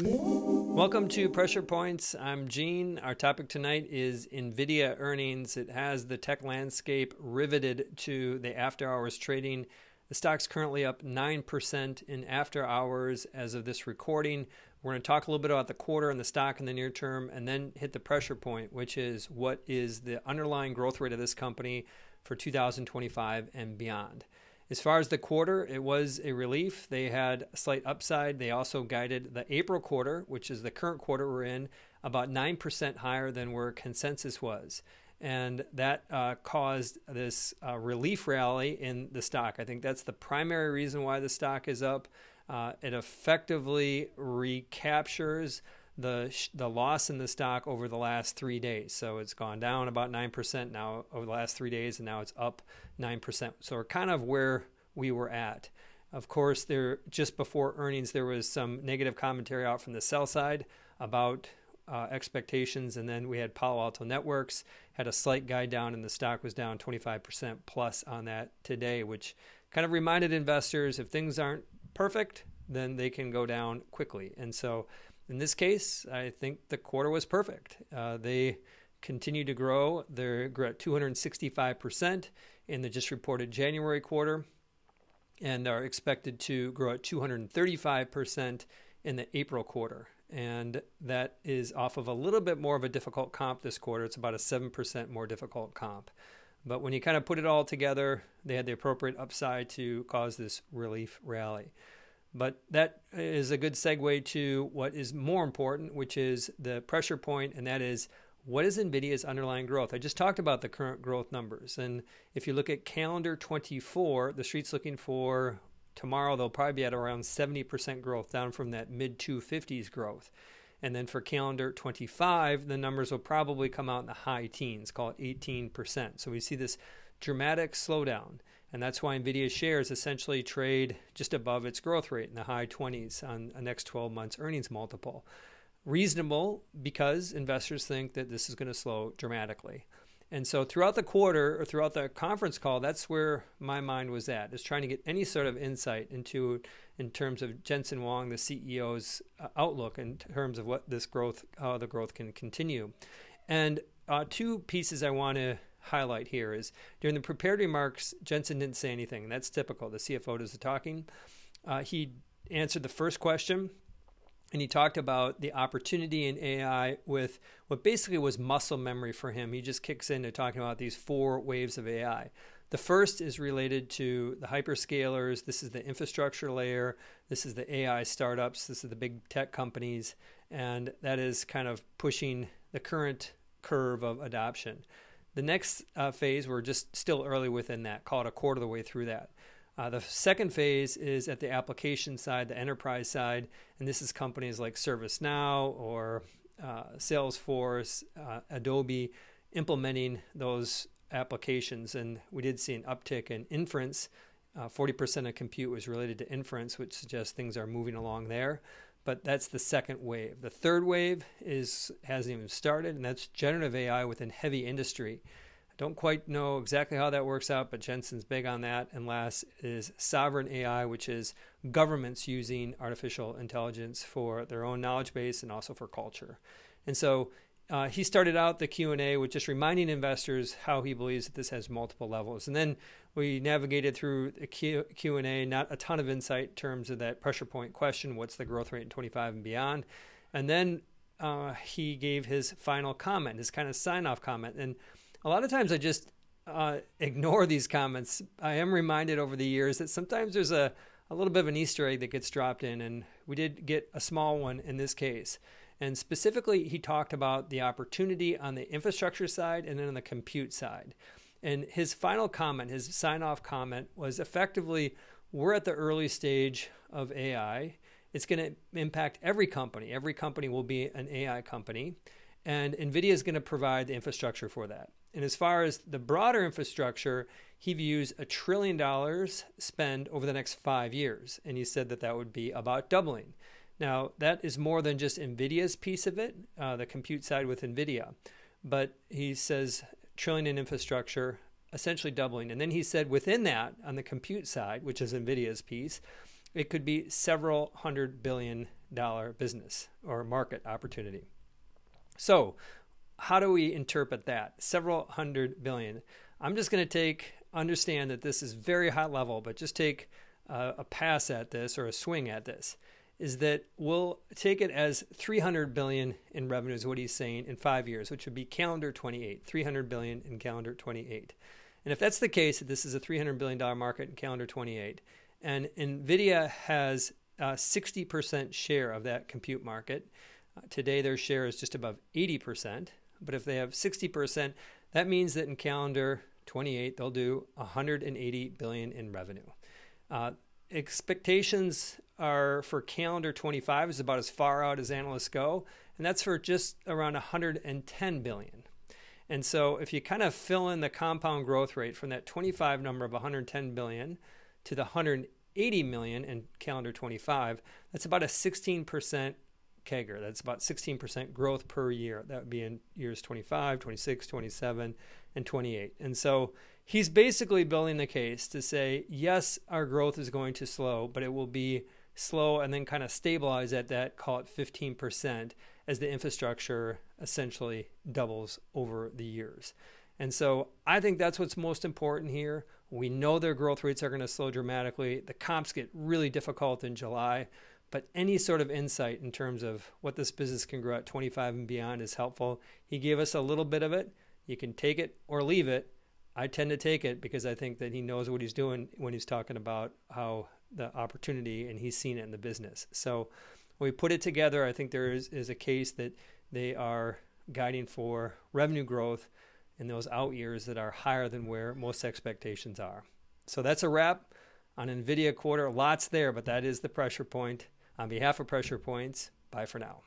Welcome to Pressure Points. I'm Gene. Our topic tonight is NVIDIA earnings. It has the tech landscape riveted to the after hours trading. The stock's currently up 9% in after hours as of this recording. We're going to talk a little bit about the quarter and the stock in the near term and then hit the pressure point, which is what is the underlying growth rate of this company for 2025 and beyond. As far as the quarter, it was a relief. They had a slight upside. They also guided the April quarter, which is the current quarter we're in, about 9% higher than where consensus was. And that uh, caused this uh, relief rally in the stock. I think that's the primary reason why the stock is up. Uh, it effectively recaptures the the loss in the stock over the last three days. So it's gone down about nine percent now over the last three days, and now it's up nine percent. So we're kind of where we were at. Of course, there just before earnings, there was some negative commentary out from the sell side about uh, expectations, and then we had Palo Alto Networks had a slight guide down, and the stock was down 25% plus on that today, which kind of reminded investors if things aren't perfect, then they can go down quickly. And so in this case, I think the quarter was perfect. Uh, they continue to grow. They grew at 265% in the just reported January quarter and are expected to grow at 235% in the April quarter. And that is off of a little bit more of a difficult comp this quarter. It's about a 7% more difficult comp. But when you kind of put it all together, they had the appropriate upside to cause this relief rally. But that is a good segue to what is more important, which is the pressure point, and that is what is NVIDIA's underlying growth? I just talked about the current growth numbers. And if you look at calendar 24, the street's looking for tomorrow, they'll probably be at around 70% growth, down from that mid 250s growth. And then for calendar 25, the numbers will probably come out in the high teens, call it 18%. So we see this dramatic slowdown. And that's why NVIDIA shares essentially trade just above its growth rate in the high 20s on a next 12 months earnings multiple. Reasonable because investors think that this is going to slow dramatically. And so throughout the quarter or throughout the conference call, that's where my mind was at, is trying to get any sort of insight into in terms of Jensen Huang, the CEO's uh, outlook in terms of what this growth, how the growth can continue. And uh, two pieces I want to highlight here is during the prepared remarks, Jensen didn't say anything. That's typical. The CFO does the talking. Uh, he answered the first question, and he talked about the opportunity in AI with what basically was muscle memory for him. He just kicks into talking about these four waves of AI. The first is related to the hyperscalers. This is the infrastructure layer. This is the AI startups. This is the big tech companies. And that is kind of pushing the current curve of adoption. The next uh, phase, we're just still early within that, call it a quarter of the way through that. Uh, the second phase is at the application side, the enterprise side, and this is companies like ServiceNow or uh, Salesforce, uh, Adobe implementing those applications. And we did see an uptick in inference. 40% uh, of compute was related to inference, which suggests things are moving along there but that's the second wave. The third wave is hasn't even started, and that's generative AI within heavy industry. I don't quite know exactly how that works out, but Jensen's big on that. And last is sovereign AI, which is governments using artificial intelligence for their own knowledge base and also for culture. And so uh, he started out the q&a with just reminding investors how he believes that this has multiple levels. And then we navigated through the Q, q&a not a ton of insight in terms of that pressure point question what's the growth rate in 25 and beyond? And then uh, he gave his final comment his kind of sign-off comment. And a lot of times i just uh, ignore these comments. I am reminded over the years that sometimes there's a, a little bit of an easter egg that gets dropped in and we did get a small one in this case and specifically, he talked about the opportunity on the infrastructure side and then on the compute side. And his final comment, his sign off comment, was effectively we're at the early stage of AI. It's going to impact every company. Every company will be an AI company. And NVIDIA is going to provide the infrastructure for that. And as far as the broader infrastructure, he views a trillion dollars spend over the next five years. And he said that that would be about doubling. Now, that is more than just NVIDIA's piece of it, uh, the compute side with NVIDIA. But he says trillion in infrastructure, essentially doubling. And then he said within that, on the compute side, which is NVIDIA's piece, it could be several hundred billion dollar business or market opportunity. So, how do we interpret that? Several hundred billion. I'm just going to take, understand that this is very high level, but just take uh, a pass at this or a swing at this. Is that we'll take it as 300 billion in revenues, what he's saying, in five years, which would be calendar 28, 300 billion in calendar 28. And if that's the case, this is a $300 billion market in calendar 28, and NVIDIA has a 60% share of that compute market. Uh, today, their share is just above 80%. But if they have 60%, that means that in calendar 28, they'll do 180 billion in revenue. Uh, expectations are for calendar 25 is about as far out as analysts go, and that's for just around 110 billion. And so if you kind of fill in the compound growth rate from that 25 number of 110 billion to the 180 million in calendar 25, that's about a 16% CAGR. That's about 16% growth per year. That would be in years 25, 26, 27, and 28. And so he's basically building the case to say, yes, our growth is going to slow, but it will be slow and then kind of stabilize at that, call it 15%, as the infrastructure essentially doubles over the years. And so I think that's what's most important here. We know their growth rates are going to slow dramatically. The comps get really difficult in July, but any sort of insight in terms of what this business can grow at 25 and beyond is helpful. He gave us a little bit of it. You can take it or leave it. I tend to take it because I think that he knows what he's doing when he's talking about how the opportunity and he's seen it in the business. So when we put it together, I think there is, is a case that they are guiding for revenue growth in those out years that are higher than where most expectations are. So that's a wrap on NVIDIA quarter. Lots there, but that is the pressure point. On behalf of Pressure Points, bye for now.